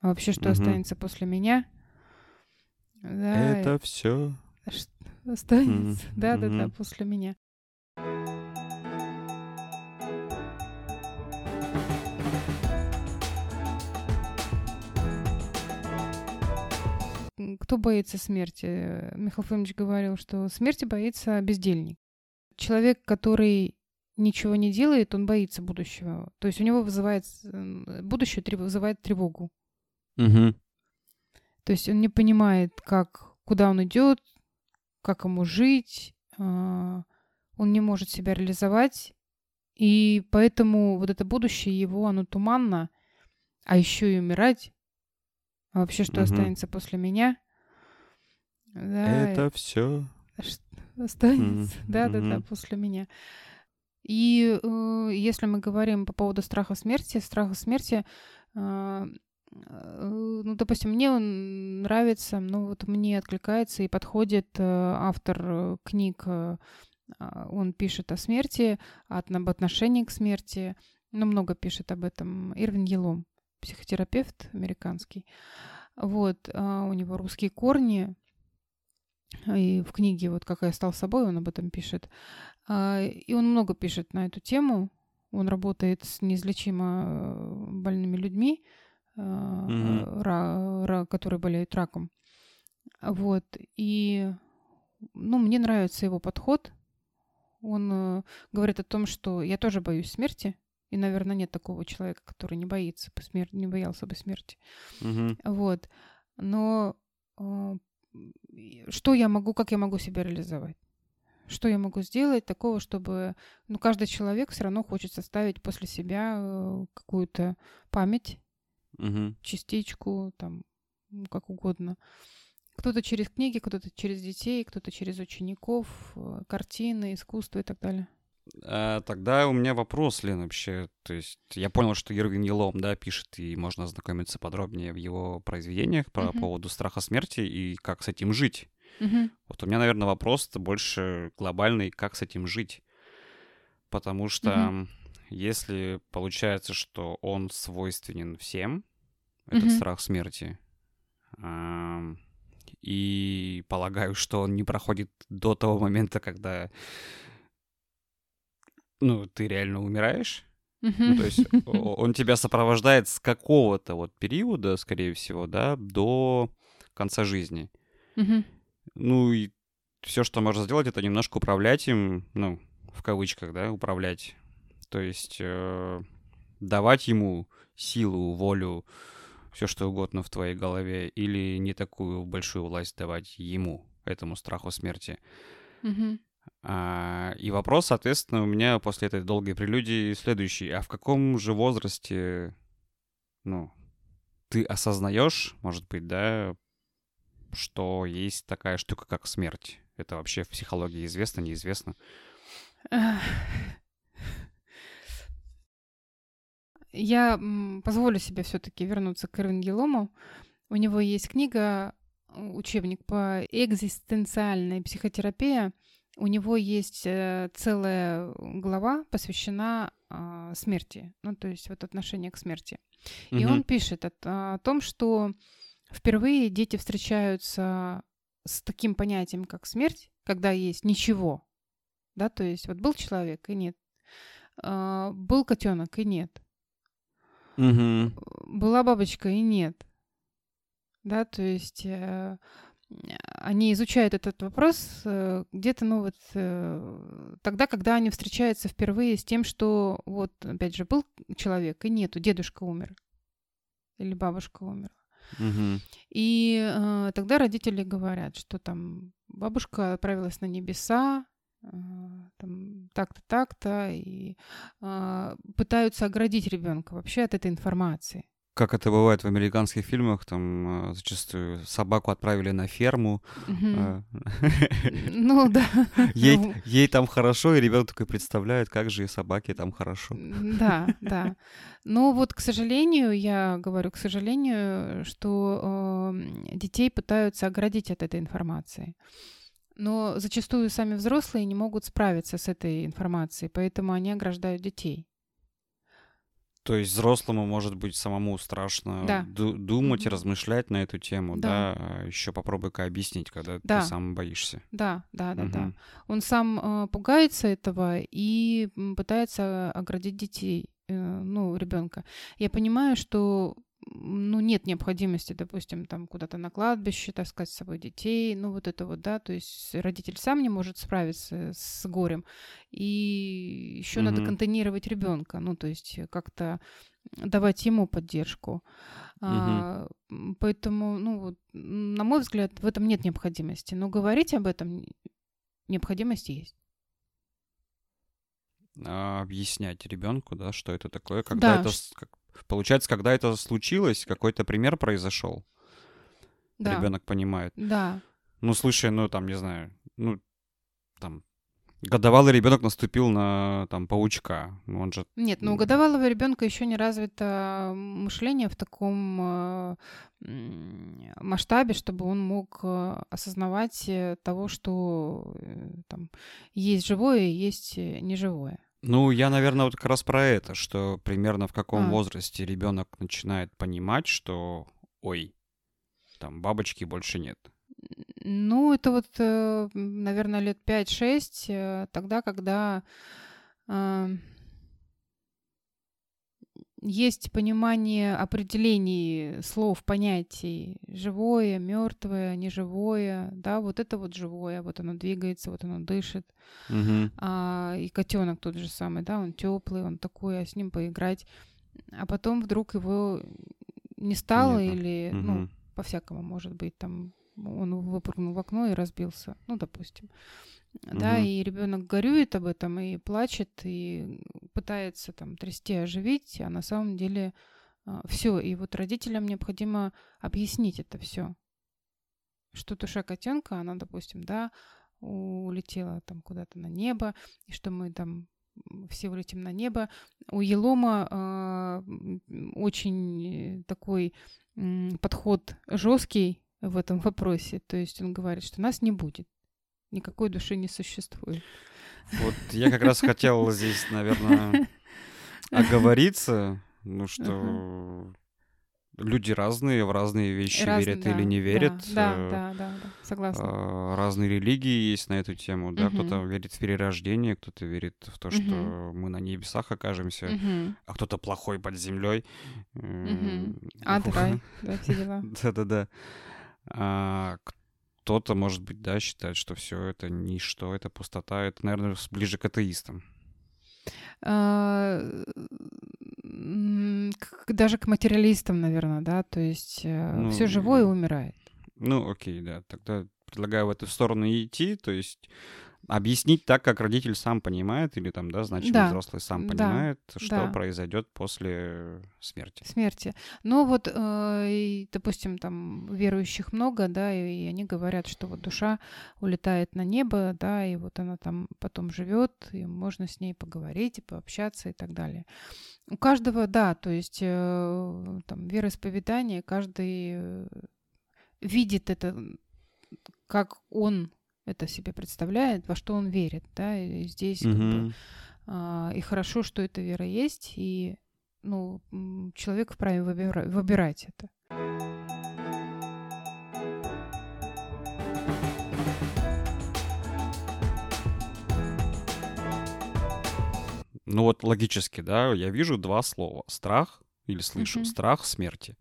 А вообще, что Мгм. останется после меня? Да, Это все. э, ш- останется. Мгм, Да, да, да, мгм. после меня. Кто боится смерти? Э, Михаил Фомич говорил, что смерти боится бездельник. Человек, который ничего не делает, он боится будущего. То есть у него вызывает будущее вызывает тревогу. Мгм. То есть он не понимает, как, куда он идет, как ему жить, а, он не может себя реализовать, и поэтому вот это будущее его, оно туманно, а еще и умирать, а вообще что Мгм. останется после меня? Да, Это все. останется, Мгм, да, да, да, после меня. И э, если мы говорим по поводу страха смерти, страха смерти, а, э, ну, допустим, мне он нравится, ну, вот мне откликается и подходит э, автор э, книг, э, а, он пишет о смерти, об отношении к смерти, ну, много пишет об этом Ирвин Елом, психотерапевт американский. Вот, а, у него русские корни, и в книге вот «Как я стал собой» он об этом пишет. А, И он много пишет на эту тему. Он работает с неизлечимо э, больными людьми, ра- ра- которые болеют раком. Вот. И ну, мне нравится его подход. Он э, говорит о том, что я тоже боюсь смерти. И, наверное, нет такого человека, который не боится, бы смер- не боялся бы смерти. Мгм. Вот. Но э, что я могу, как я могу себя реализовать? Что я могу сделать такого, чтобы... Ну, каждый человек все равно хочет составить после себя какую-то память, Мгм. частичку, там, ну, как угодно. Кто-то через книги, кто-то через детей, кто-то через учеников, э, картины, искусство и так далее. А, тогда у меня вопрос, Лен, вообще. То есть я понял, что Ирвин Елом, да, пишет, и можно ознакомиться подробнее в его произведениях по Мгм. поводу страха смерти и как с этим жить. Мгм. Вот у меня, наверное, вопрос больше глобальный, как с этим жить. Потому что Мгм. Если получается, что он свойственен всем, этот Мгм. страх смерти, и полагаю, что он не проходит до того момента, когда ну, ты реально умираешь. Ну, Мгм. то есть он тебя сопровождает с какого-то вот периода, скорее всего, да, до конца жизни. Мгм. Ну и все, что можно сделать, это немножко управлять им, ну, в кавычках, да, управлять. То есть э, давать ему силу, волю, все что угодно в твоей голове, или не такую большую власть давать ему, этому страху смерти. Мгм. А, и вопрос, соответственно, у меня после этой долгой прелюдии следующий. А в каком же возрасте, ну, ты осознаешь, может быть, да, что есть такая штука, как смерть? Это вообще в психологии известно, неизвестно? Я позволю себе все-таки вернуться к Ирвин Гелому. У него есть книга, э, учебник по экзистенциальной психотерапии. У него есть э, целая глава, посвящена а, смерти, ну то есть вот отношение к смерти. И он пишет о, о том, что впервые дети встречаются с таким понятием, как смерть, когда есть ничего, да, то есть вот был человек и нет, А, был котенок и нет, Мгм. была бабочка и нет, да, то есть э, они изучают этот вопрос э, где-то, ну вот э, тогда, когда они встречаются впервые с тем, что вот опять же был человек и нету, дедушка умер или бабушка умерла. Мгм. И э, тогда родители говорят, что там бабушка отправилась на небеса, там так-то, так-то, и э, пытаются оградить ребенка вообще от этой информации. Как это бывает в американских фильмах, там э, зачастую собаку отправили на ферму, Ну да. ей, Ну, ей там хорошо, и ребенок такой представляет, как же и собаке там хорошо. Да, да. Но вот, к сожалению, я говорю, к сожалению, что детей пытаются оградить от этой информации. Но зачастую сами взрослые не могут справиться с этой информацией, поэтому они ограждают детей. То есть взрослому может быть самому страшно Да. ду- думать, Мгм. размышлять на эту тему, Да. да. Еще попробуй-ка объяснить, когда Да. ты сам боишься. Да, да, да, да. Мгм. Он сам э, пугается этого и пытается оградить детей, э, ну, ребенка. Я понимаю, что ну, нет необходимости, допустим, там куда-то на кладбище таскать с собой детей, ну, вот это вот, да, то есть родитель сам не может справиться с горем, и еще надо Мгм. контейнировать ребенка, ну, то есть как-то давать ему поддержку. А, м, поэтому, ну, на мой взгляд, в этом нет необходимости, но говорить об этом необходимость есть. А, объяснять ребенку, да, что это такое, когда Да, это... как- Получается, когда это случилось, какой-то пример произошел, Да, ребенок понимает. да, Ну, слушай, ну, там, не знаю, ну, там, годовалый ребенок наступил на, там, паучка. Ну, Он же... Нет, но у М. годовалого ребенка еще не развито мышление в таком м, масштабе, чтобы он мог э, осознавать э, того, что э, там есть живое и есть э, неживое. Ну, я, наверное, вот как раз про это, что примерно в каком А. возрасте ребенок начинает понимать, что, ой, там, бабочки больше нет. Ну, это вот, э, наверное, лет 5-6, э, тогда, когда а, есть понимание определений слов, понятий живое, мертвое, неживое, да, вот это вот живое, вот оно двигается, вот оно дышит. Мгм. А, и котенок тот же самый, да, он теплый, он такой, а с ним поиграть. А потом вдруг его не стало Нету. или, ну, Мгм. по-всякому может быть, там он выпрыгнул в окно и разбился, ну, допустим. Да, Мгм. и ребенок горюет об этом и плачет, и пытается там трясти, оживить, а на самом деле все. И вот родителям необходимо объяснить это все. Что душа котенка, она, допустим, да, улетела там куда-то на небо, и что мы там все улетим на небо. У Елома а, м, очень такой м, подход жесткий в этом вопросе. То есть он говорит, что нас не будет. Никакой души не существует. Вот я как раз хотел здесь, наверное, оговориться, ну, что люди разные, в разные вещи Разные, верят да, или не верят. Да, э, да, да, да, согласна. а, Разные религии есть на эту тему, да, кто-то верит в перерождение, кто-то верит в то, что мы на небесах окажемся, а кто-то плохой под землей. Мгм. Ад, рай, да, все дела. Да-да-да. Кто-то, может быть, да, считает, что все это ничто, это пустота. Это, наверное, ближе к атеистам. А, Даже к материалистам, наверное, да, то есть все Ну, живое м. умирает. Ну, окей, да. Тогда предлагаю в эту сторону идти, то есть объяснить так, как родитель сам понимает, или там, да, значимый Да, взрослый сам да, понимает, что да. произойдет после смерти. смерти. Но вот, э, и, допустим, там верующих много, да, и они говорят, что вот душа улетает на небо, да, и вот она там потом живет, и можно с ней поговорить и пообщаться и так далее. У каждого, да, то есть э, там вероисповедание, каждый э, видит это, как он это себе представляет, во что он верит, да, и здесь как бы а, и хорошо, что эта вера есть, и ну, человек вправе выбира- выбирать это. Ну вот логически, да, я вижу два слова. Страх или слышу Мгм. страх смерти.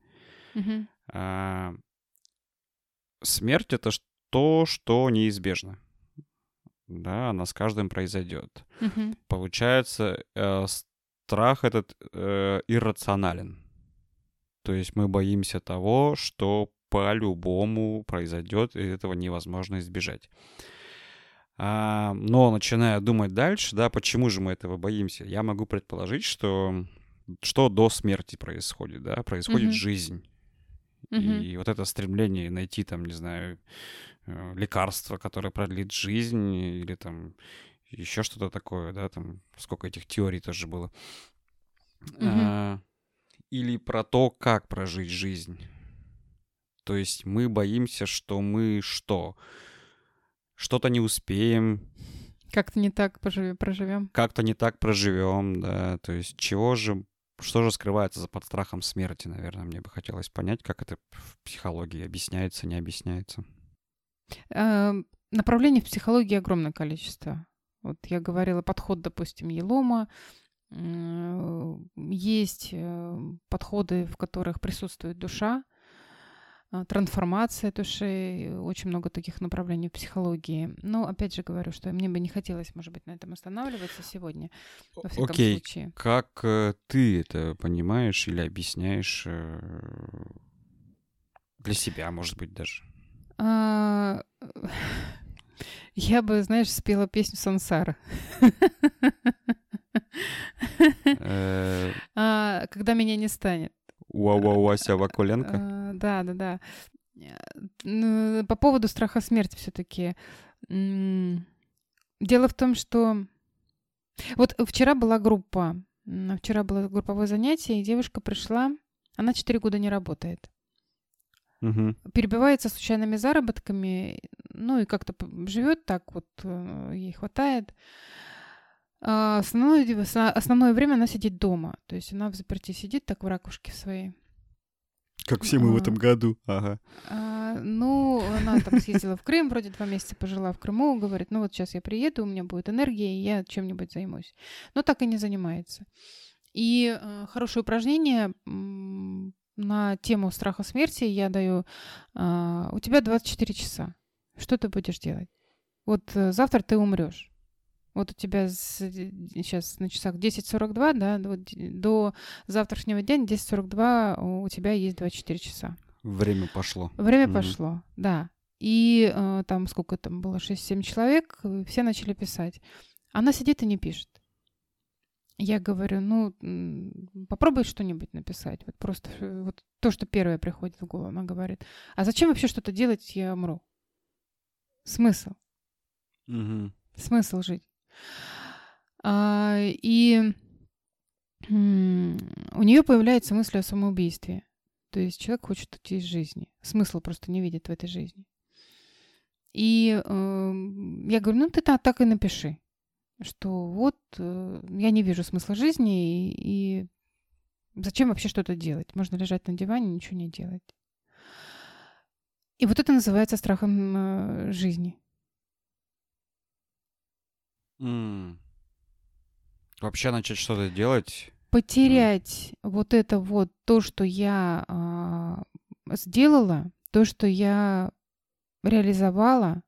Мгм. А, Смерть — это то, что неизбежно. Да, она с каждым произойдет. Мгм. Получается, э, страх этот э, иррационален. То есть мы боимся того, что по-любому произойдет, и этого невозможно избежать. А, но начиная думать дальше, да, почему же мы этого боимся, я могу предположить, что что до смерти происходит, да, происходит Мгм. жизнь. Мгм. И вот это стремление найти там, не знаю, лекарство, которое продлит жизнь, или там еще что-то такое, да, там сколько этих теорий тоже было. Мгм. А, Или про то, как прожить жизнь. То есть мы боимся, что мы что? Что-то не успеем, Как-то не так проживем. как-то не так проживем, да. То есть чего же что же скрывается за под страхом смерти, наверное, мне бы хотелось понять, как это в психологии объясняется, не объясняется. Э, направлений в психологии огромное количество. Вот я говорила, подход, допустим, Елома. Есть э, подходы, в которых присутствует душа, трансформация души, очень много таких направлений в психологии. Но опять же говорю, что мне бы не хотелось, может быть, на этом останавливаться сегодня. Во всяком Окей, случае. как э, ты это понимаешь или объясняешь э, для себя, может быть, даже? А, я бы, знаешь, спела песню Сансара. Э, А, Когда меня не станет. Уа-уа, Вася Вакуленко? А, Да, да, да. Э, По поводу страха смерти все-таки. Дело в том, что вот вчера была группа, вчера было групповое занятие, и девушка пришла, она 4 года не работает. Мгм. Перебивается случайными заработками, ну и как-то живет так вот, э, ей хватает. А Основное, основное время она сидит дома, то есть она в заперти сидит так в ракушке своей. Как все мы в этом году. Ага. А, ну, она там съездила в Крым, вроде два месяца пожила в Крыму, говорит, ну вот сейчас я приеду, у меня будет энергия, и я чем-нибудь займусь. Но так и не занимается. И э, хорошее упражнение на тему страха смерти я даю. А, у тебя 24 часа. Что ты будешь делать? Вот э, завтра ты умрешь. Вот у тебя сейчас на часах 10.42, да, до завтрашнего дня 10.42 у тебя есть 24 часа. Время пошло. Время Мгм. пошло, да. И э, там сколько там было, 6-7 человек, э, все начали писать. Она сидит и не пишет. Я говорю, ну, попробуй что-нибудь написать. Вот просто э, вот то, что первое приходит в голову. Она говорит, а зачем вообще что-то делать, я умру? Смысл? Мгм. Смысл жить? А, и у нее появляется мысль о самоубийстве. То есть человек хочет уйти из жизни. Смысла просто не видит в этой жизни. И эм, я говорю, ну ты та- так и напиши, что вот э, я не вижу смысла жизни, и, и зачем вообще что-то делать? Можно лежать на диване и ничего не делать. И вот это называется страхом э, жизни. М. Вообще начать что-то делать. потерять вот это вот то, что я а, сделала, то, что я реализовала,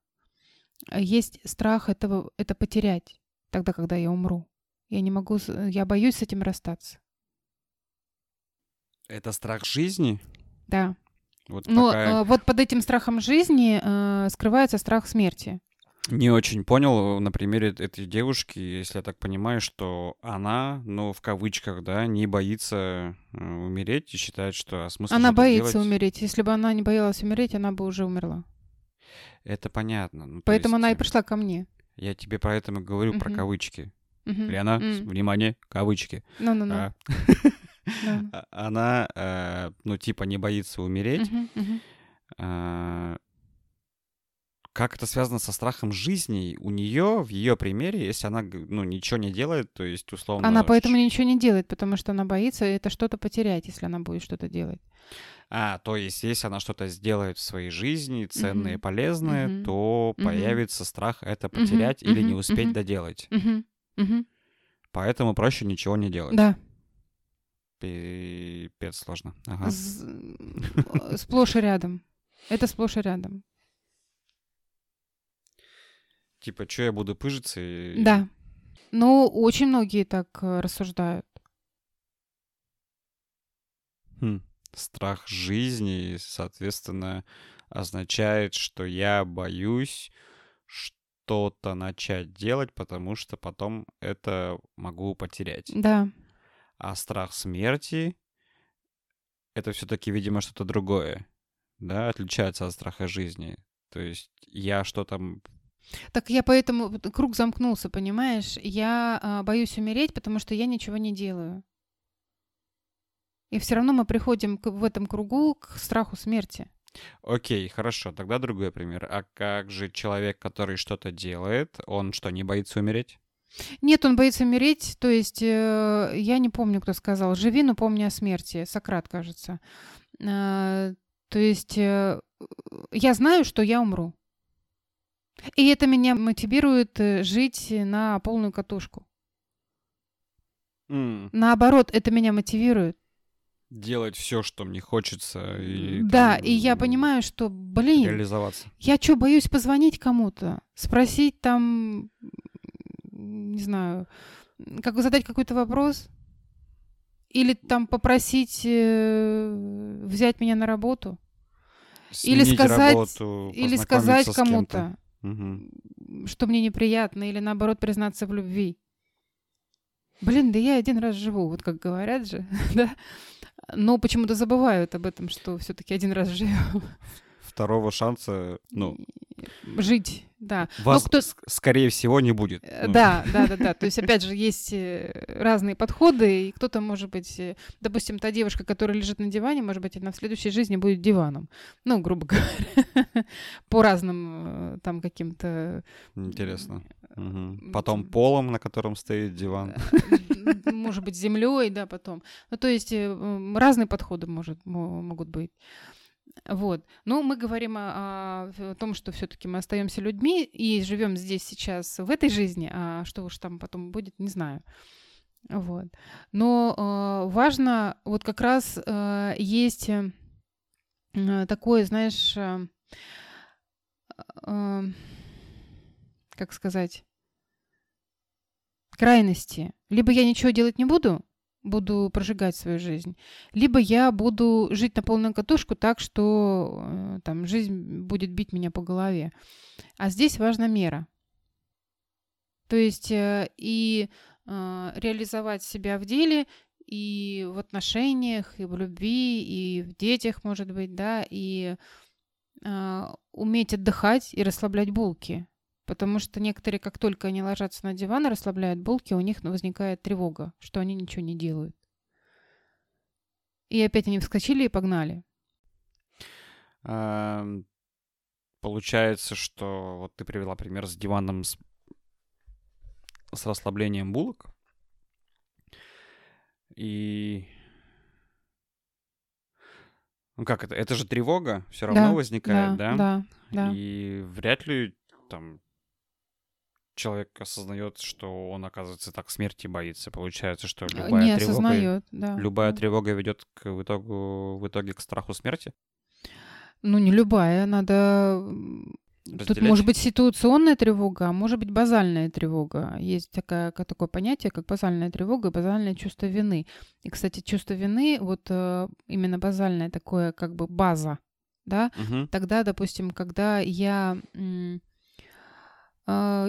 есть страх этого это потерять тогда, когда я умру. Я не могу, я боюсь с этим расстаться. Это страх жизни? Да. Вот Но такая- а, вот под этим страхом жизни а, скрывается страх смерти. Не очень понял на примере этой девушки, если я так понимаю, что она, ну, в кавычках, да, не боится э, умереть и считает, что а смысл Она боится делать? умереть. Если бы она не боялась умереть, она бы уже умерла. Это понятно. Ну, то Поэтому она и есть, пришла ко мне. Я тебе про это говорю, про кавычки. Лена, внимание, кавычки. Ну-ну-ну. А, Да. а- Она, э, ну, типа, не боится умереть. Как это связано со страхом жизни? У нее, в ее примере, если она, ну, ничего не делает, то есть, условно... Она поэтому ничего не делает, потому что она боится это что-то потерять, если она будет что-то делать. А, то есть, если она что-то сделает в своей жизни, ценное и полезное, то появится страх это потерять или не успеть доделать. Поэтому проще ничего не делать. Да. Пипец сложно. Ага. С- э, Сплошь и рядом. Это сплошь и рядом. Типа, что я буду пыжиться? и- Да. Но очень многие так э, рассуждают. Хм. Страх жизни, соответственно, означает, что я боюсь что-то начать делать, потому что потом это могу потерять. Да. А страх смерти это все-таки, видимо, что-то другое, да, отличается от страха жизни. То есть я что-то Так я поэтому круг замкнулся, понимаешь? Я а, боюсь умереть, потому что я ничего не делаю. И все равно мы приходим к- в этом кругу к страху смерти. Окей, хорошо, тогда другой пример. А как же человек, который что-то делает, он что, не боится умереть? Нет, он боится умереть. То есть, э, я не помню, кто сказал. Живи, но помни о смерти. Сократ, кажется. Э, то есть, э, я знаю, что я умру. И это меня мотивирует э, жить на полную катушку. М, Наоборот, это меня мотивирует. Делать все, что мне хочется. И, да, там, и я м, понимаю, что, блин, Реализоваться. я что, боюсь позвонить кому-то, спросить там, не знаю, как задать какой-то вопрос, или там попросить э, взять меня на работу, Или Сменить сказать- работу, или сказать кому-то, Мгм. что мне неприятно, или наоборот признаться в любви. Блин, да я один раз живу, вот как говорят же, да. Но почему-то забывают об этом, что все-таки один раз живем. Второго шанса, ну, Жить, да. вас, кто- с- скорее всего, не будет. Э, Ну, Да, да, да, да. То есть, опять же, есть э, разные подходы, и кто-то, может быть, э, допустим, та девушка, которая лежит на диване, может быть, она в следующей жизни будет диваном. Ну, грубо говоря, по разным там каким-то... Интересно. Мгм. Потом полом, на котором стоит диван. Может быть, землей, да, потом. Ну, то есть, разные подходы может, мо- могут быть. Вот. Но мы говорим о, о том, что все-таки мы остаемся людьми и живем здесь сейчас в этой жизни, а что уж там потом будет, не знаю. Вот. Но э, важно, вот как раз э, есть э, э, такое, знаешь, э, э, как сказать, крайности. Либо я ничего делать не буду, буду прожигать свою жизнь, либо я буду жить на полную катушку так, что э, там жизнь будет бить меня по голове. А здесь важна мера. То есть э, и э, реализовать себя в деле, и в отношениях, и в любви, и в детях, может быть, да, и уметь отдыхать и расслаблять булки. Потому что некоторые, как только они ложатся на диван и расслабляют булки, у них возникает тревога, что они ничего не делают. И опять они вскочили и погнали. Эм, Получается, что вот ты привела пример с диваном с, с расслаблением булок. И... Ну как это? Это же тревога все равно Да, возникает, да? Да, да. И вряд ли там человек осознает, что он, оказывается, так смерти боится. Получается, что любая не тревога, осознает, да. любая да. тревога ведет к в итогу, в итоге к страху смерти. Ну, не любая, надо... м, Тут Разделять? может быть ситуационная тревога, а может быть базальная тревога. Есть такая, такое понятие, как базальная тревога и базальное чувство вины. И, кстати, чувство вины, вот э, именно базальное такое, как бы база, да, Мгм. тогда, допустим, когда я м, а,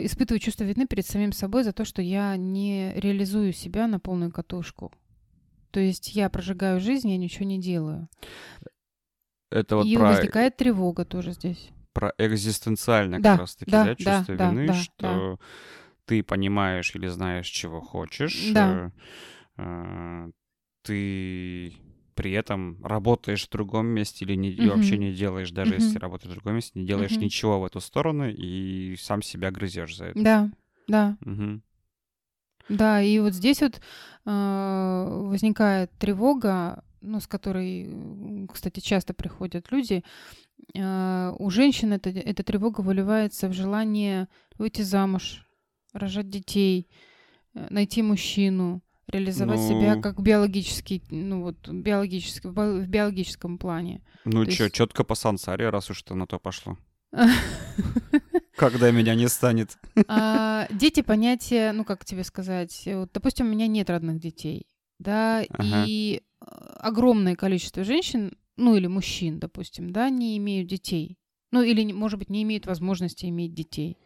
испытываю чувство вины перед самим собой за то, что я не реализую себя на полную катушку. То есть я прожигаю жизнь, я ничего не делаю. Это вот И про, возникает тревога тоже здесь. про экзистенциальное Да, как раз-таки, да, да, да, чувство да, вины, да, что ты понимаешь или знаешь, чего хочешь, Да. э, э, ты при этом работаешь в другом месте или не, и вообще не делаешь, даже если Мгм. работаешь в другом месте, не делаешь Мгм. ничего в эту сторону и сам себя грызешь за это. Да, да, Мгм. да. И вот здесь вот а, возникает тревога, ну, с которой, кстати, часто приходят люди. А, у женщин это, эта тревога выливается в желание выйти замуж, рожать детей, э, найти мужчину, реализовать себя Ну. как биологический, ну вот биологически, в би- в биологическом плане. Ну чё, есть- четко по сансаре, раз уж это на то пошло. Когда меня не станет. А, дети понятие, ну как тебе сказать, вот, допустим, у меня нет родных детей, да, Ага. и огромное количество женщин, ну или мужчин, допустим, да, не имеют детей, ну или, может быть, не имеют возможности иметь детей.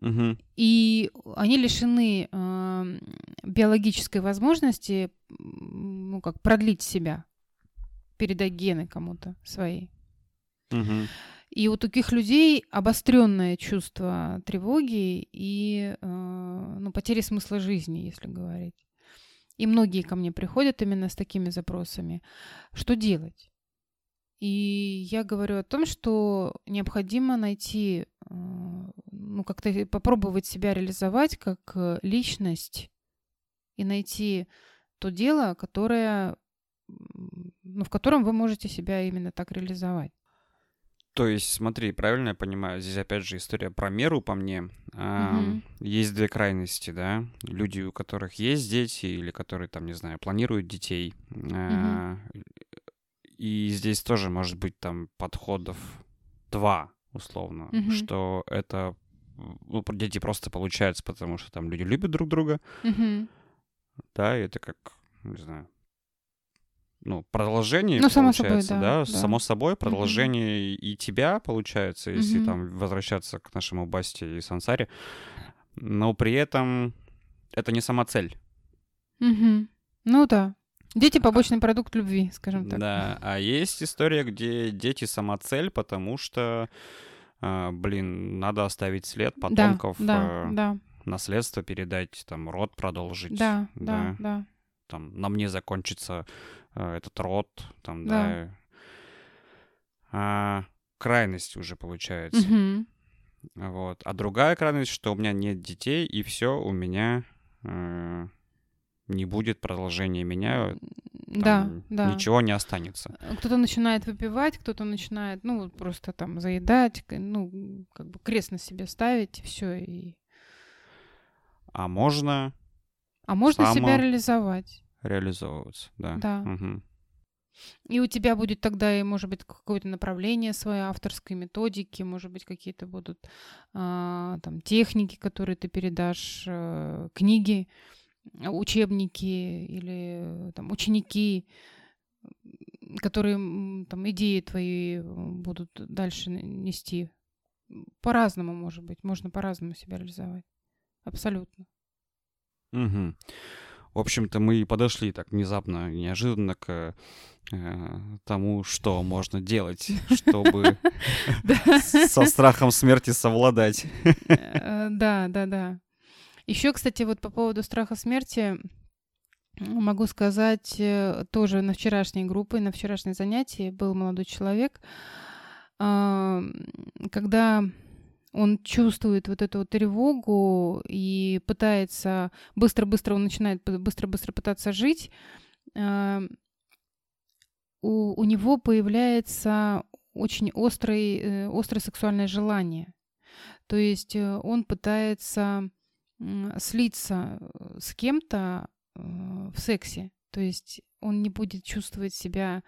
Мгм. И они лишены ам, биологической возможности, ну как, продлить себя, передать гены кому-то свои. Мгм. И у таких людей обостренное чувство тревоги и э, ну, потери смысла жизни, если говорить. И многие ко мне приходят именно с такими запросами. Что делать? И я говорю о том, что необходимо найти э, ну, как-то попробовать себя реализовать как э, личность и найти то дело, которое, ну, в котором вы можете себя именно так реализовать. То есть, смотри, правильно я понимаю, здесь опять же история про меру по мне. А, Мгм. Есть две крайности, да. Люди, у которых есть дети или которые там, не знаю, планируют детей. А, И здесь тоже может быть там подходов два, условно, Мгм. что это ну, дети просто получаются, потому что там люди любят друг друга, Мгм. да, и это как, не знаю, ну, продолжение, Ну, само собой, получается, да, да, да. само собой, продолжение и тебя, получается, если Мгм. там возвращаться к нашему Басте и Сансаре, но при этом это не сама цель, Мгм. Ну да. Дети побочный продукт любви, скажем так. да, а есть история, где дети сама цель, потому что, а, блин, надо оставить след потомков, да, э, да, наследство передать, там, род продолжить, да, да, да. да. там на мне закончится э, этот род, там, Да. да. А, крайность уже получается. Мгм. Вот. А другая крайность, что у меня нет детей, и все, у меня э, не будет продолжения меня, Да, там да. ничего не останется. Кто-то начинает выпивать, кто-то начинает, ну, просто там заедать, ну, как бы крест на себе ставить, и все. И... А можно А можно себя реализовать. реализовываться, да. Да. Мгм. И у тебя будет тогда, и, может быть, какое-то направление своей авторской методики, может быть, какие-то будут а, там техники, которые ты передашь, э, книги, э, учебники или там ученики, которые там идеи твои э, будут дальше нести. По-разному, может быть, можно по-разному себя реализовать. Абсолютно. Мгм. В общем-то, мы и подошли так внезапно, неожиданно к э, тому, что можно делать, чтобы со страхом смерти совладать. Э, Да, да, да. Еще, кстати, вот по поводу страха смерти могу сказать, э, тоже на вчерашней группе, на вчерашнем занятии был молодой человек, а, когда он чувствует вот эту тревогу и пытается быстро-быстро, он начинает быстро-быстро пытаться жить, а, у, у него появляется очень острый, э, острое сексуальное желание. То есть э, он пытается слиться э, с кем-то э, в сексе. То есть он не будет чувствовать себя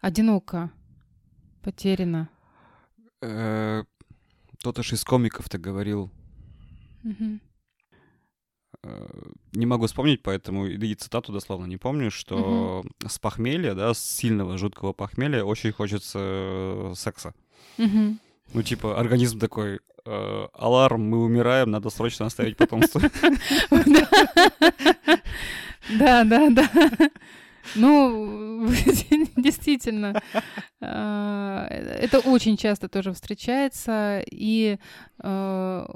одиноко, потеряно. Э, Кто-то ж из комиков-то говорил, Мгм. э, не могу вспомнить, поэтому и цитату дословно не помню, что с похмелья, да, с сильного жуткого похмелья очень хочется э, секса. Ну, типа, организм такой, э, аларм, мы умираем, надо срочно оставить потомство. Да, да, да. Ну, действительно, а, это очень часто тоже встречается. И э,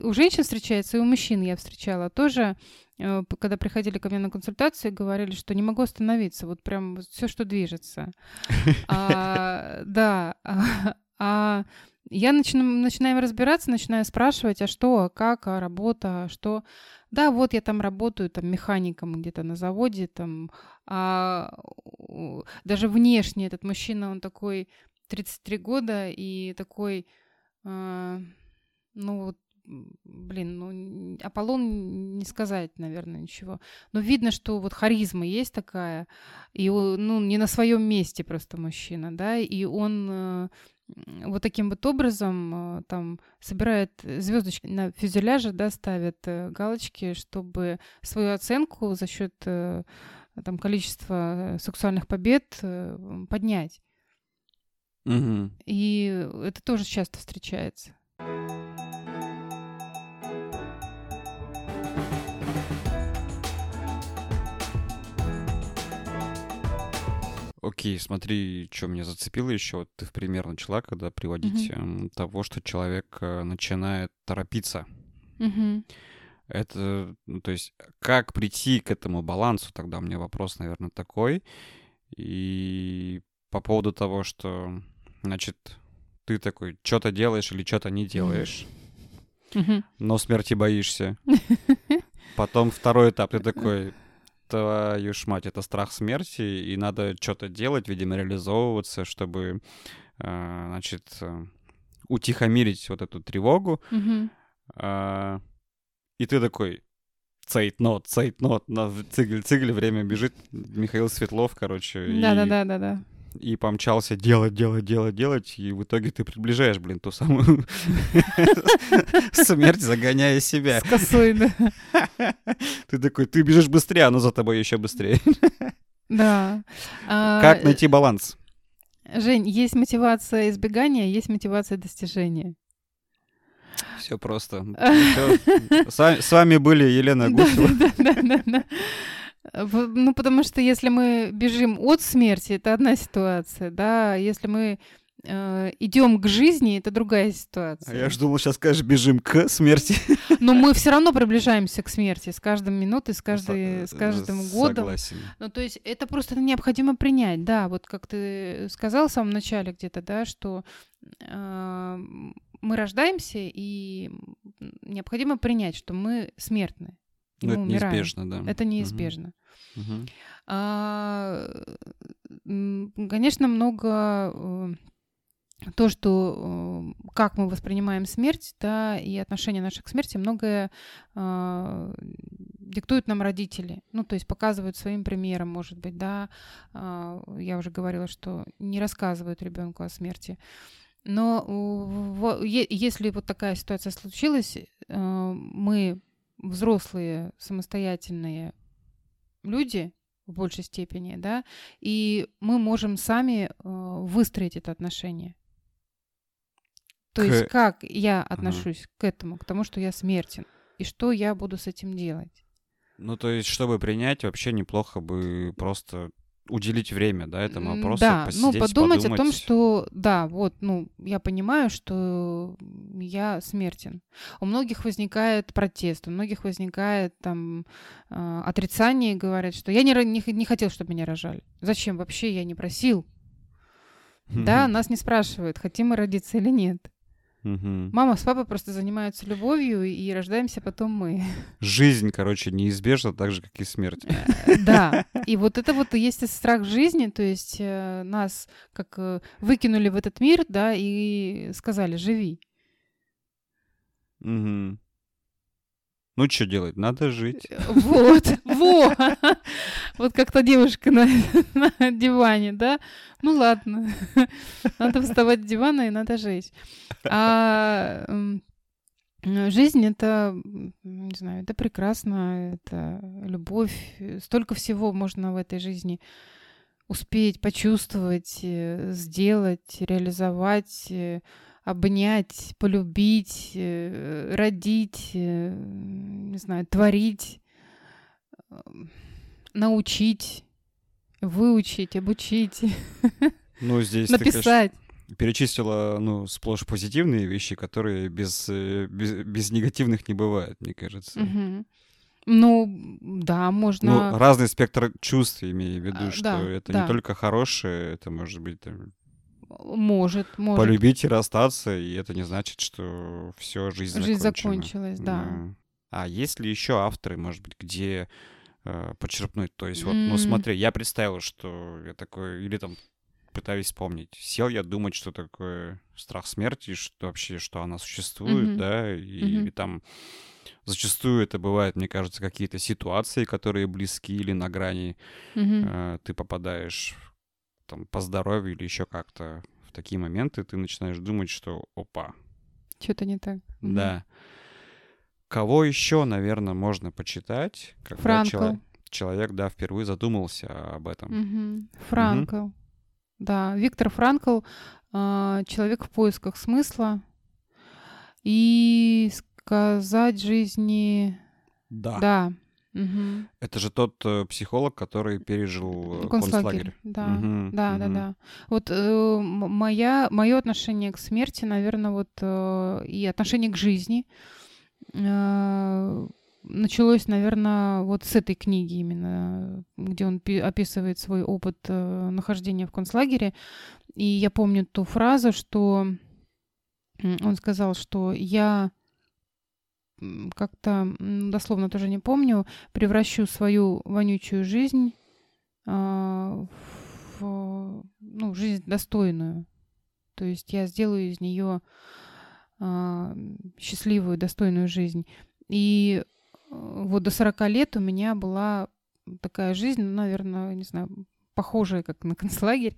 у женщин встречается, и у мужчин я встречала тоже. э, Когда приходили ко мне на консультацию, говорили, что не могу остановиться, вот прям все, что движется. А, Да, а- а я начинаю, начинаю разбираться, начинаю спрашивать, а что, а как, а работа, а что. Да, вот я там работаю, там, механиком где-то на заводе, там, а даже внешне этот мужчина, он такой 33 года и такой, а, ну вот, блин, ну, Аполлон не сказать, наверное, ничего. Но видно, что вот харизма есть такая, и он, ну, не на своем месте просто мужчина, да, и он э, вот таким вот образом э, там собирает звездочки на фюзеляже, да, ставит э, галочки, чтобы свою оценку за счет э, там количества сексуальных побед поднять. Мгм. И это тоже часто встречается. Окей, смотри, что меня зацепило еще. Вот ты в пример начала, когда приводить эм, того, что человек э, начинает торопиться. Мгм. Это, ну, то есть, как прийти к этому балансу, тогда у меня вопрос, наверное, такой. И по поводу того, что, значит, ты такой, что-то делаешь или что-то не делаешь. Но смерти боишься. Потом второй этап, ты такой, твою ж мать, это страх смерти, и надо что-то делать, видимо, реализовываться, чтобы, э, значит, э, утихомирить вот эту тревогу. А, И ты такой, цейтнот, цейтнот, на цигель-цигель, время бежит. Михаил Светлов, короче. и- Да-да-да-да-да. И помчался делать, делать, делать, делать, и в итоге ты приближаешь, блин, ту самую смерть, загоняя себя. С косой, да. Ты такой, ты бежишь быстрее, оно за тобой еще быстрее. Да. А, Как найти баланс? Жень, есть мотивация избегания, есть мотивация достижения. Все просто. С вами были Елена Гусева. Ну, потому что если мы бежим от смерти, это одна ситуация, да, а если мы идем к жизни, это другая А ситуация. я ж думал, сейчас скажешь, бежим к смерти. Но мы все равно приближаемся к смерти с каждой минутой, с, каждой, с каждым э, годом. Согласен. Ну, то есть это просто необходимо принять, да, вот как ты сказал в самом начале где-то, да, что э, мы рождаемся, и необходимо принять, что мы смертны. Ну, это умираем. неизбежно, да. Это неизбежно. Мгм. А, конечно, много э, то, что э, как мы воспринимаем смерть, да, и отношение наше к смерти, многое а, диктуют нам родители. Ну, то есть показывают своим примером, может быть, да. А, Я уже говорила, что не рассказывают ребенку о смерти. Но э, если вот такая ситуация случилась, э, мы взрослые, самостоятельные люди в большей степени, да, и мы можем сами э, выстроить это отношение. То К- есть как я отношусь к этому, к тому, что я смертен, и что я буду с этим делать. Ну, то есть, чтобы принять, вообще неплохо бы просто уделить время, да, этому вопросу, Да, ну посидеть, подумать о том, подумать. что да, вот, ну, я понимаю, что я смертен. У многих возникает протест, у многих возникает там э, отрицание, говорят, что я не, не, не хотел, чтобы меня рожали. Зачем вообще я не просил? Да, нас не спрашивают, хотим мы родиться или нет. Мгм. Мама с папой просто занимаются любовью, и рождаемся потом мы. Жизнь, короче, неизбежна, так же, как и смерть. Да, и вот это вот и есть страх жизни, то есть э, нас как э, выкинули в этот мир, да, и сказали, живи. Ну, что делать? Надо жить. Вот, вот. Вот как та девушка на, на диване, да? Ну ладно, надо вставать с дивана и надо жить. А жизнь — это, не знаю, это прекрасно, это любовь. Столько всего можно в этой жизни успеть почувствовать, э, сделать, реализовать, э, обнять, полюбить, э, родить, э, не знаю, творить, э, научить, выучить, обучить, Ну, здесь ты, конечно, написать. перечислила, ну, сплошь позитивные вещи, которые без, э, без, без негативных не бывает, мне кажется. Мгм. Ну, да, можно... Ну, разный спектр чувств, имею в виду, А, что да, это да. не только хорошее, это может быть там, Может, может. полюбить и расстаться, и это не значит, что все, жизнь, Жизнь закончена. закончилась, да. А есть ли еще авторы, может быть, где э, почерпнуть? То есть, вот, ну смотри, я представил, что я такой, или там пытаюсь вспомнить. Сел я думать, что такое страх смерти, что вообще, что она существует, Мгм. да, и, Мгм. или там зачастую это бывает, мне кажется, какие-то ситуации, которые близки или на грани Мгм. э, ты попадаешь там по здоровью или еще как-то в такие моменты, ты начинаешь думать, что опа, Что-то не так. Да. Кого еще, наверное, можно почитать, когда Франкл. чело- человек, да, впервые задумался об этом. Мгм. Франкл. Да, Виктор Франкл а, «Человек в поисках смысла». И сказать жизни... Да. Да. Мгм. Это же тот э, психолог, который пережил э, Концлагерь. концлагерь. Да. Мгм, Да, да, мгм. да. Вот э, моя, мое отношение к смерти, наверное, вот э, и отношение к жизни э, началось, наверное, вот с этой книги именно, где он пи- описывает свой опыт э, нахождения в концлагере. И я помню ту фразу, что он сказал, что я как-то, дословно тоже не помню, превращу свою вонючую жизнь а, в ну, жизнь достойную. То есть я сделаю из нее а, счастливую, достойную жизнь. И э, вот до 40 лет у меня была такая жизнь, ну, наверное, не знаю, похожая как на концлагерь,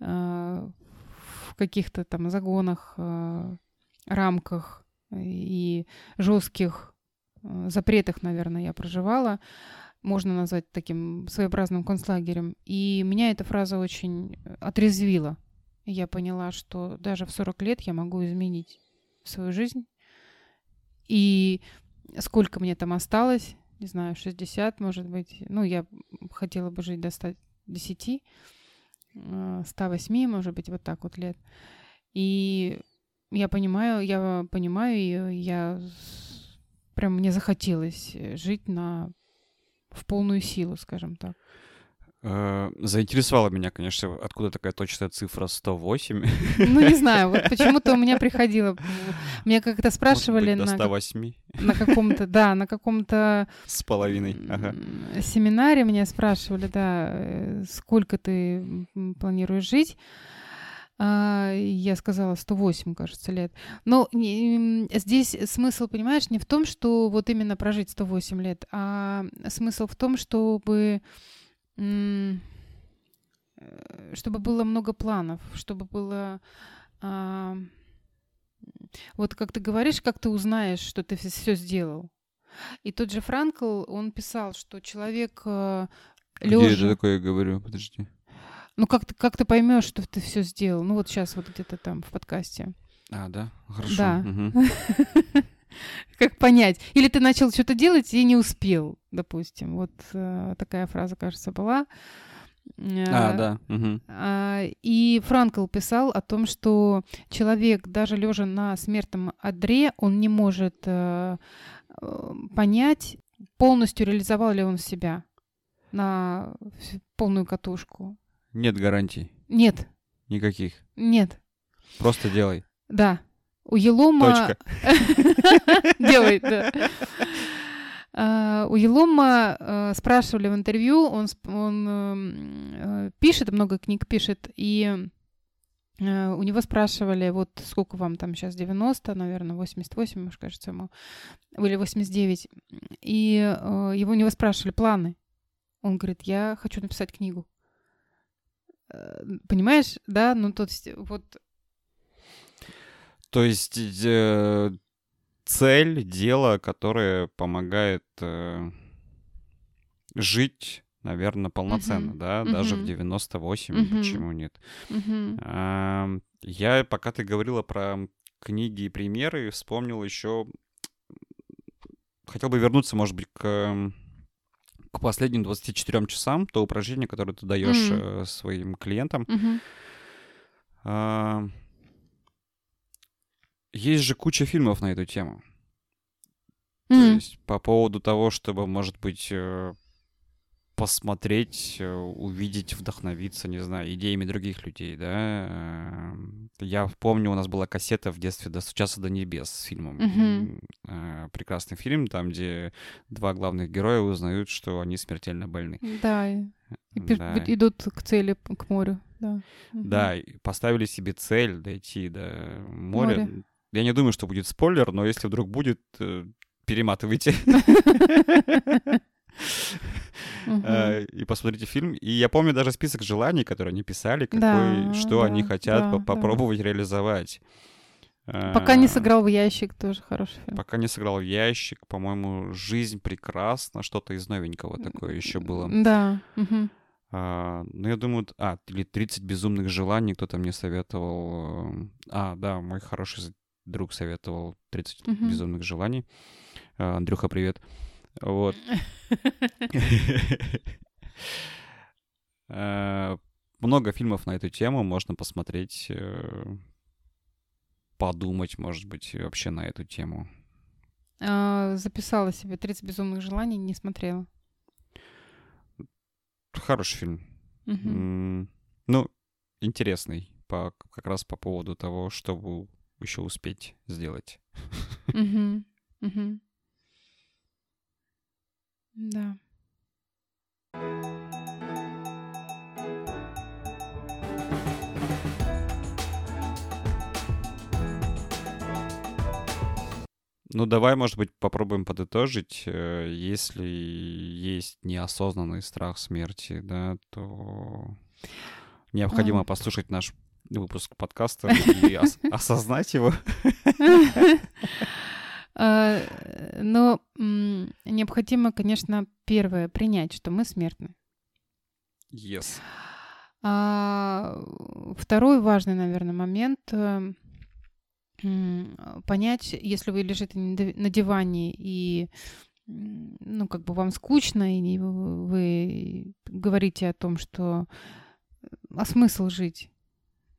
а, в каких-то там загонах, а, рамках и жестких а, запретах, наверное, я проживала. Можно назвать таким своеобразным концлагерем. И меня эта фраза очень отрезвила. Я поняла, что даже в 40 лет я могу изменить свою жизнь. И сколько мне там осталось, не знаю, 60, может быть. Ну, я хотела бы жить до 110, 108, может быть, вот так вот лет. И я понимаю, я понимаю ее, я прям мне захотелось жить на в полную силу, скажем так. Э, заинтересовала меня, конечно, откуда такая точная цифра 108. Ну, не знаю, вот почему-то у меня приходило. Меня как-то спрашивали быть, на, 108 на каком-то, да, на каком-то с половиной. Ага. семинаре меня спрашивали, да, э, сколько ты планируешь жить. А, я сказала 108, кажется, лет. Но здесь смысл, понимаешь, не в том, что вот именно прожить 108 лет, а смысл в том, чтобы э, чтобы было много планов, чтобы было а, вот как ты говоришь, как ты узнаешь, что ты все сделал. И тот же Франкл, он писал, что человек Где лежа, это такое говорю? Подожди. Ну как ты как ты поймешь, что ты все сделал? Ну вот сейчас вот где-то там в подкасте. А, да? Хорошо. Да. Как понять? Или ты начал что-то делать и не успел, допустим. Вот э, такая фраза, кажется, была. А, Э, да. А, И Франкл писал о том, что человек, даже лежа на смертном одре, он не может э, понять, полностью реализовал ли он себя на полную катушку. Нет гарантий. Нет, Никаких. нет, Просто делай. да. У Елома... Делай, да. А, У Елома э, спрашивали в интервью, он, он эм, э, пишет, много книг пишет, и э, у него спрашивали, вот сколько вам там сейчас, 90, наверное, 88, может, кажется, ему, или 89. И э, его, у него спрашивали планы. Он говорит, я хочу написать книгу. Э, Понимаешь, да? Ну, то есть вот То есть э, цель, дело, которое помогает э, жить, наверное, полноценно, Мгм. да, даже в Мгм. 98, Мгм. почему нет. Ам, Я, пока ты говорила про книги и примеры, вспомнил еще... Хотел бы вернуться, может быть, к, к последним 24 часам, то упражнение, которое ты даешь э, своим клиентам. А, Есть же куча фильмов на эту тему. То М. есть по поводу того, чтобы, может быть, э, посмотреть, э, увидеть, вдохновиться, не знаю, идеями других людей, да. Э, Я помню, у нас была кассета в детстве «Достучаться до небес» с фильмом. Э, Прекрасный фильм, там, где два главных героя узнают, что они смертельно больны. Да, и, Да. идут к цели, к морю, да. Мгм. Да, поставили себе цель дойти до моря. Море. Я не думаю, что будет спойлер, но если вдруг будет, перематывайте и посмотрите фильм. И я помню даже список желаний, которые они писали, какой, что они хотят попробовать реализовать. Пока не Э, сыграл в ящик, тоже хороший фильм. Пока не сыграл в ящик, по-моему, жизнь прекрасна, что-то из новенького такое еще было. Да. А, ну, я думаю, а, или 30 безумных желаний кто-то мне советовал. э, А, да, мой хороший друг советовал 30 Мгм. безумных желаний. А, Андрюха, привет. Вот. Э, Много фильмов на эту тему можно посмотреть, э, подумать, может быть, вообще на эту тему. А, Записала себе 30 безумных желаний, не смотрела. Хороший фильм. Ну, интересный, по, как раз по поводу того, чтобы еще успеть сделать. Мгм. Мгм. Да. Ну, давай, может быть, попробуем подытожить. Э, если есть неосознанный страх смерти, да, то необходимо А. послушать наш выпуск подкаста и ос- осознать его. А, Но необходимо, конечно, первое принять, что мы смертны. Yes. А, Второй важный, наверное, момент э, понять, если вы лежите на див- на диване и ну, как бы вам скучно, и вы- вы говорите о том, что а смысл жить?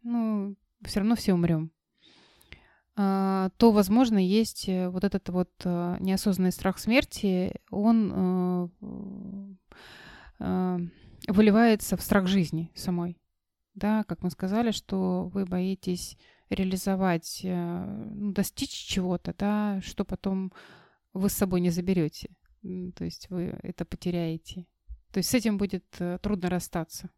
Ну, все равно все умрем. А, то, возможно, есть э, вот этот вот э, неосознанный страх смерти, он э, выливается в страх жизни самой. Да, как мы сказали, что вы боитесь реализовать, ну, достичь чего-то, да, что потом вы с собой не заберете. То есть вы это потеряете. То есть с этим будет трудно расстаться.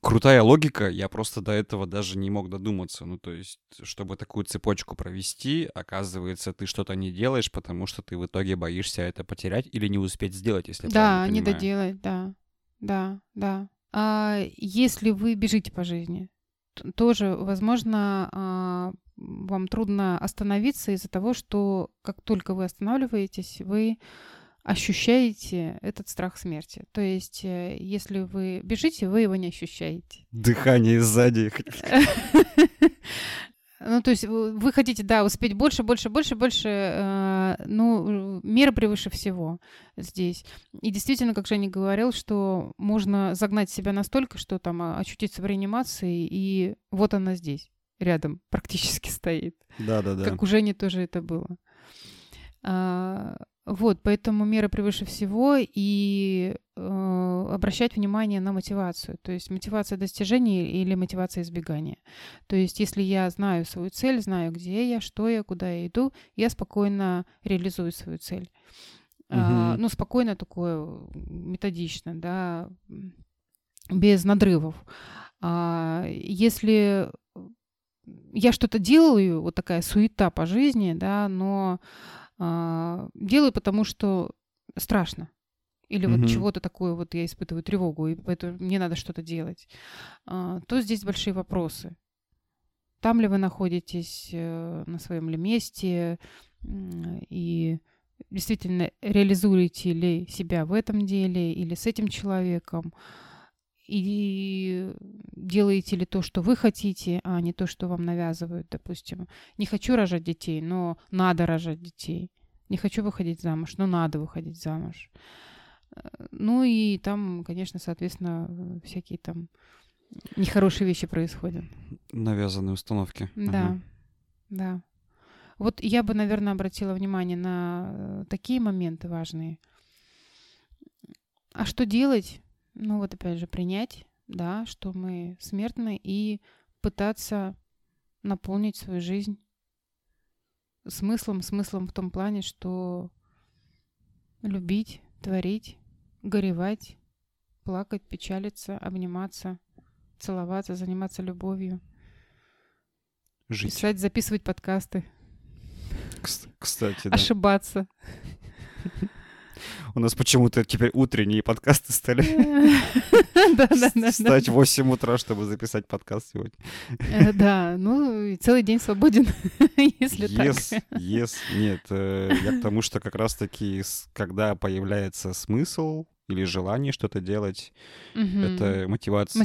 Крутая логика, я просто до этого даже не мог додуматься. Ну, то есть, чтобы такую цепочку провести, оказывается, ты что-то не делаешь, потому что ты в итоге боишься это потерять или не успеть сделать, если Да, не доделать, да. Да, да. А если вы бежите по жизни, тоже, возможно, а, вам трудно остановиться из-за того, что как только вы останавливаетесь, вы ощущаете этот страх смерти. То есть, э, если вы бежите, вы его не ощущаете. Дыхание сзади. Ну, то есть вы хотите, да, успеть больше, больше, больше, больше. э, ну, мера превыше всего здесь. И действительно, как Женя говорил, что можно загнать себя настолько, что там а, очутиться в реанимации, и вот она здесь, рядом, практически стоит. Да-да-да. Как у Жени тоже это было. А, вот, поэтому мера превыше всего и э, обращать внимание на мотивацию. То есть мотивация достижения или мотивация избегания. То есть если я знаю свою цель, знаю, где я, что я, куда я иду, я спокойно реализую свою цель. А, Мгм. ну, спокойно такое, методично, да, без надрывов. А, если я что-то делаю, вот такая суета по жизни, да, но а, делаю, потому что страшно. Или вот Мгм. чего-то такое, вот я испытываю тревогу, и поэтому мне надо что-то делать, а, то здесь большие вопросы. Там ли вы находитесь, э, на своем ли месте, и действительно реализуете ли себя в этом деле или с этим человеком, и делаете ли то, что вы хотите, а не то, что вам навязывают, допустим. Не хочу рожать детей, но надо рожать детей. Не хочу выходить замуж, но надо выходить замуж. Э, Ну и там, конечно, соответственно, э, всякие там нехорошие вещи происходят. Навязанные установки. Да, Ага. да. Вот я бы, наверное, обратила внимание на э, такие моменты важные. А что делать? Ну вот опять же принять, да, что мы смертны и пытаться наполнить свою жизнь смыслом, смыслом в том плане, что любить, творить, горевать, плакать, печалиться, обниматься, целоваться, заниматься любовью, Жить. писать, записывать подкасты, Кс- Кстати, да. ошибаться. У нас почему-то теперь утренние подкасты стали. Встать в 8 утра, чтобы записать подкаст сегодня. Э, Да, ну целый день свободен, если так. Yes, нет. э, Я к тому, что как раз-таки, когда появляется смысл или желание что-то делать, это мотивация,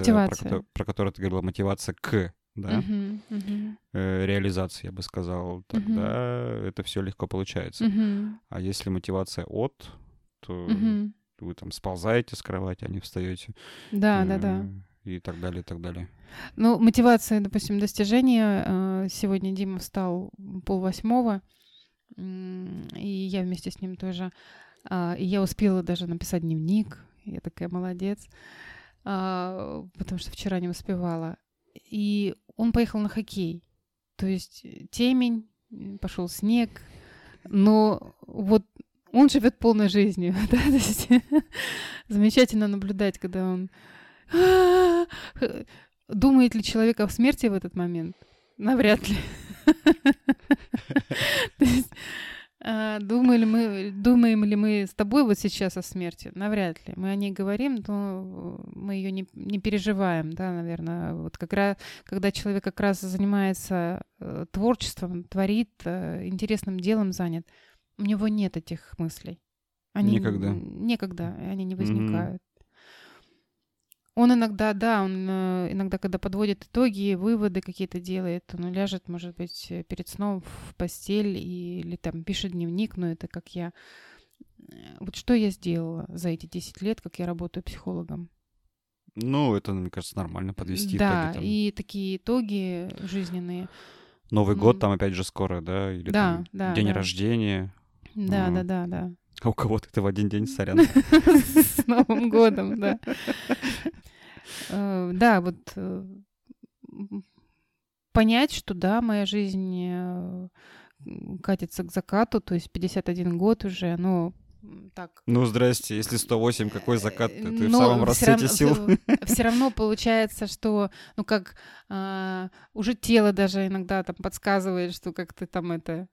про которую ты говорила, мотивация к да, мгм, э, реализации, я бы сказал, тогда это все легко получается. мгм, А если мотивация от, то мгм. вы там сползаете с кровати, а не встаете. Да, да, да. И так далее, и так далее. Ну, мотивация, допустим, достижения. э, Сегодня Дима встал полвосьмого, и я вместе с ним тоже. А, И я успела даже написать дневник. Я такая молодец. А, Потому что вчера не успевала. И он поехал на хоккей. То есть э, темень, пошел снег. Но вот Он живет полной жизнью. Да? То есть, замечательно наблюдать, когда он думает ли человек о смерти в этот момент? Навряд ли. А, думали мы, думаем ли мы с тобой вот сейчас о смерти? Навряд ли. Мы о ней говорим, но мы ее не, не переживаем, да, наверное. Вот как раз, когда человек как раз занимается э, творчеством, творит, э, интересным делом занят, у него нет этих мыслей. Они никогда. Никогда, они не возникают. Он иногда, да, он э, иногда, когда подводит итоги, выводы какие-то делает, он ляжет, может быть, э, перед сном в постель или там пишет дневник, но это как я... Э, вот что я сделала за эти 10 лет, как я работаю психологом? Ну, это, мне кажется, нормально подвести да, итоги. Да, и такие итоги жизненные. Новый год там опять же скоро, да? Или да, там да, день да. рождения. Да, а. да, да, да. А у кого-то это в один день, сорян. С Новым годом, да. Э, да, вот э, понять, что да, моя жизнь э, катится к закату, то есть 51 год уже, но так. Ну, здрасте, если 108, какой закат? Ты Но в самом расцвете сил. Все равно получается, что, ну, как а, уже тело даже иногда там подсказывает, что как ты там это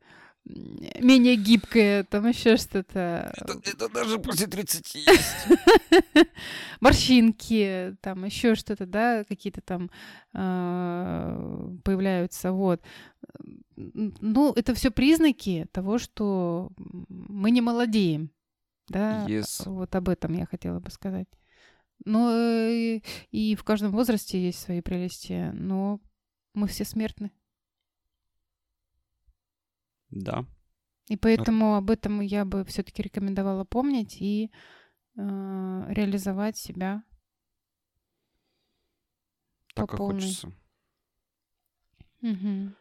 менее гибкое, там еще что-то. Это, это даже после 30 есть. Морщинки, там еще что-то, да, какие-то там э, появляются, вот. Ну, это все признаки того, что мы не молодеем, да. Yes. Вот об этом я хотела бы сказать. Но э, и в каждом возрасте есть свои прелести, но мы все смертны. Да. И поэтому об этом я бы все-таки рекомендовала помнить и э, реализовать себя. Так как хочется. Угу.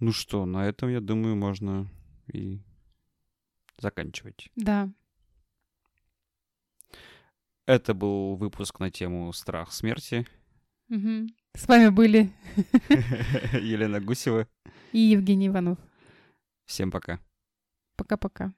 Ну что, на этом, я думаю, можно и заканчивать. Да. Это был выпуск на тему страх смерти. Угу. С вами были Елена Гусева и Евгений Иванов. Всем пока. Пока-пока.